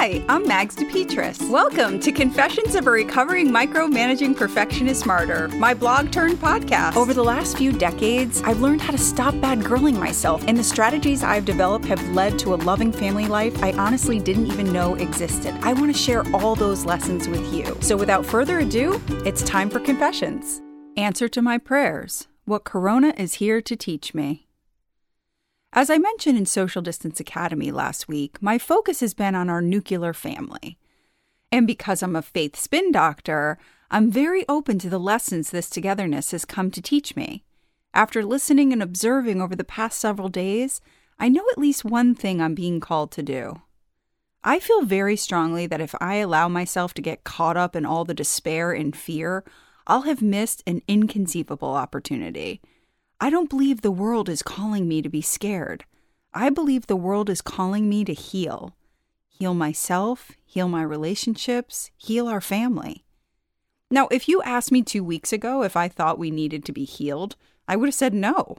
Hi, I'm Mags DePetris. Welcome to Confessions of a Recovering Micromanaging Perfectionist Martyr, my blog turned podcast. Over the last few decades, I've learned how to stop bad girling myself, and the strategies I've developed have led to a loving family life I honestly didn't even know existed. I want to share all those lessons with you. So without further ado, it's time for Confessions. Answer to my prayers What Corona is here to teach me. As I mentioned in Social Distance Academy last week, my focus has been on our nuclear family. And because I'm a faith spin doctor, I'm very open to the lessons this togetherness has come to teach me. After listening and observing over the past several days, I know at least one thing I'm being called to do. I feel very strongly that if I allow myself to get caught up in all the despair and fear, I'll have missed an inconceivable opportunity. I don't believe the world is calling me to be scared. I believe the world is calling me to heal. Heal myself, heal my relationships, heal our family. Now, if you asked me two weeks ago if I thought we needed to be healed, I would have said no.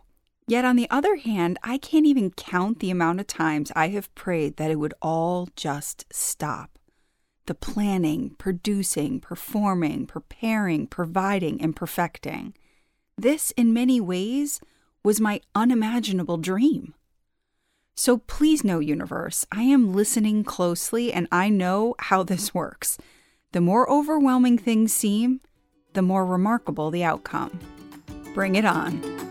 Yet, on the other hand, I can't even count the amount of times I have prayed that it would all just stop. The planning, producing, performing, preparing, providing, and perfecting. This, in many ways, was my unimaginable dream. So please know, universe, I am listening closely and I know how this works. The more overwhelming things seem, the more remarkable the outcome. Bring it on.